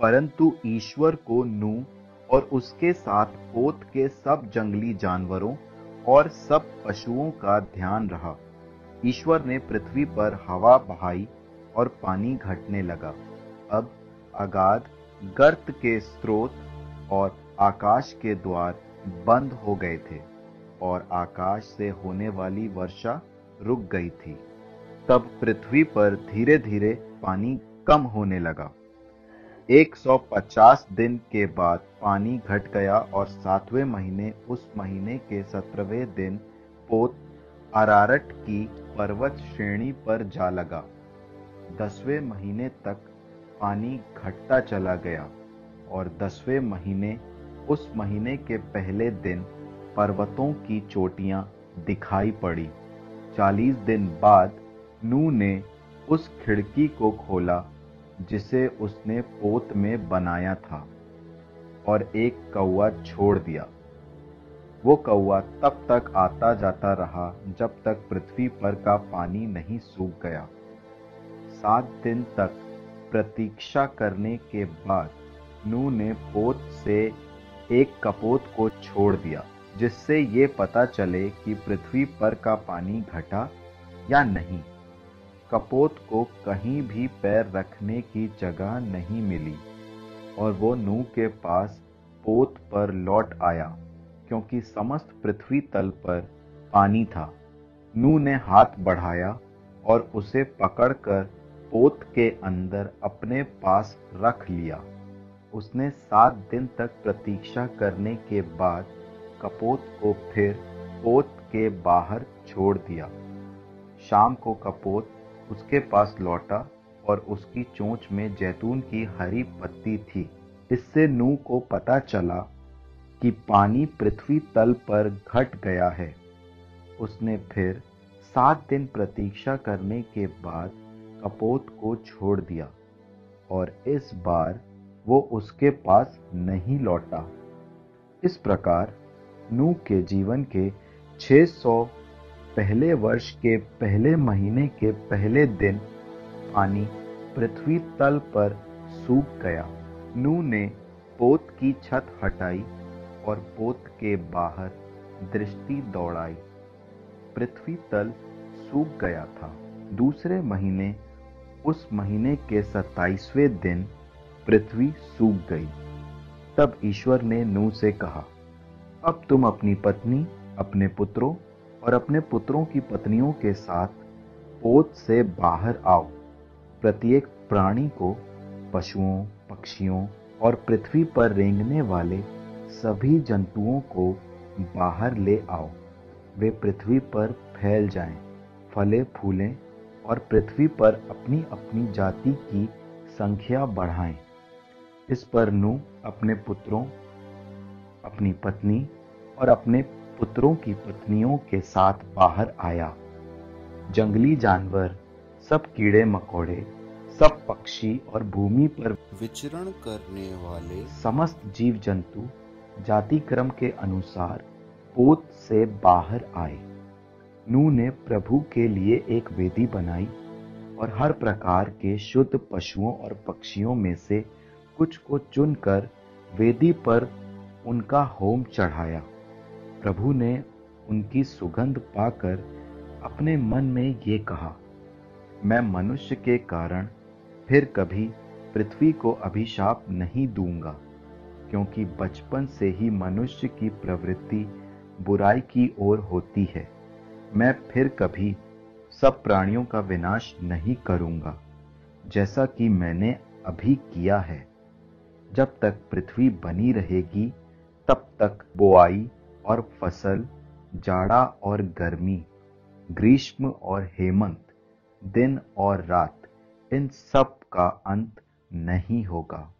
परंतु ईश्वर को नू और उसके साथ पोत के सब जंगली जानवरों और सब पशुओं का ध्यान रहा। ईश्वर ने पृथ्वी पर हवा बहाई और पानी घटने लगा। अब अगाध, गर्त के स्रोत और आकाश के द्वार बंद हो गए थे और आकाश से होने वाली वर्षा रुक गई थी। तब पृथ्वी पर धीरे धीरे पानी कम होने लगा। 150 दिन के बाद पानी घट गया और सातवें महीने, उस महीने के सत्रहवें दिन पोत अरारट की पर्वत श्रेणी पर जा लगा। दसवें महीने तक पानी घटता चला गया और दसवें महीने, उस महीने के पहले दिन पर्वतों की चोटियाँ दिखाई पड़ी। चालीस दिन बाद नू ने उस खिड़की को खोला जिसे उसने पोत में बनाया था और एक कौआ छोड़ दिया। वो कौआ तब तक आता जाता रहा जब तक पृथ्वी पर का पानी नहीं सूख गया। सात दिन तक प्रतीक्षा करने के बाद नू ने पोत से एक कपोत को छोड़ दिया, जिससे ये पता चले कि पृथ्वी पर का पानी घटा या नहीं। कपोत को कहीं भी पैर रखने की जगह नहीं मिली और वो नू के पास पोत पर लौट आया, क्योंकि समस्त पृथ्वी तल पर पानी था। नू ने हाथ बढ़ाया और उसे पकड़कर पोत के अंदर अपने पास रख लिया। उसने सात दिन तक प्रतीक्षा करने के बाद कपोत को फिर पोत के बाहर छोड़ दिया। शाम को कपोत उसके पास लौटा और उसकी चोंच में जैतून की हरी पत्ती थी। इससे नू को पता चला कि पानी पृथ्वी तल पर घट गया है। उसने फिर सात दिन प्रतीक्षा करने के बाद कपोत को छोड़ दिया और इस बार वो उसके पास नहीं लौटा। इस प्रकार नू के जीवन के 600 पहले वर्ष के पहले महीने के पहले दिन पानी पृथ्वी तल पर सूख गया। नू ने पोत की छत हटाई और पोत के बाहर दृष्टि दौड़ाई। पृथ्वी तल सूख गया था। दूसरे महीने, उस महीने के सत्ताईसवें दिन पृथ्वी सूख गई। तब ईश्वर ने नू से कहा, अब तुम अपनी पत्नी, अपने पुत्रों और अपने पुत्रों की पत्नियों के साथ पोत से बाहर आओ प्रत्येक प्राणी को पशुओं पक्षियों और पृथ्वी पर रेंगने वाले सभी जंतुओं को बाहर ले आओ वे पृथ्वी पर फैल जाएँ, फले फूलें और पृथ्वी पर अपनी अपनी जाति की संख्या बढ़ाएँ। इस पर नू अपने पुत्रों अपनी पत्नी और अपने पुत्रों की पत्नियों के साथ बाहर आया। जंगली जानवर सब कीड़े मकोड़े सब पक्षी और भूमि पर विचरण करने वाले समस्त जीव जंतु जाति क्रम के अनुसार पोत से बाहर आए। नू ने प्रभु के लिए एक वेदी बनाई और हर प्रकार के शुद्ध पशुओं और पक्षियों में से कुछ को चुनकर वेदी पर उनका होम चढ़ाया। प्रभु ने उनकी सुगंध पाकर अपने मन में ये कहा, मैं मनुष्य के कारण फिर कभी पृथ्वी को अभिशाप नहीं दूँगा, क्योंकि बचपन से ही मनुष्य की प्रवृत्ति बुराई की ओर होती है। मैं फिर कभी सब प्राणियों का विनाश नहीं करूँगा, जैसा कि मैंने अभी किया है। जब तक पृथ्वी बनी रहेगी, तब तक बोआई और फ़सल, जाड़ा और गर्मी, ग्रीष्म और हेमंत, दिन और रात, इन सब का अंत नहीं होगा।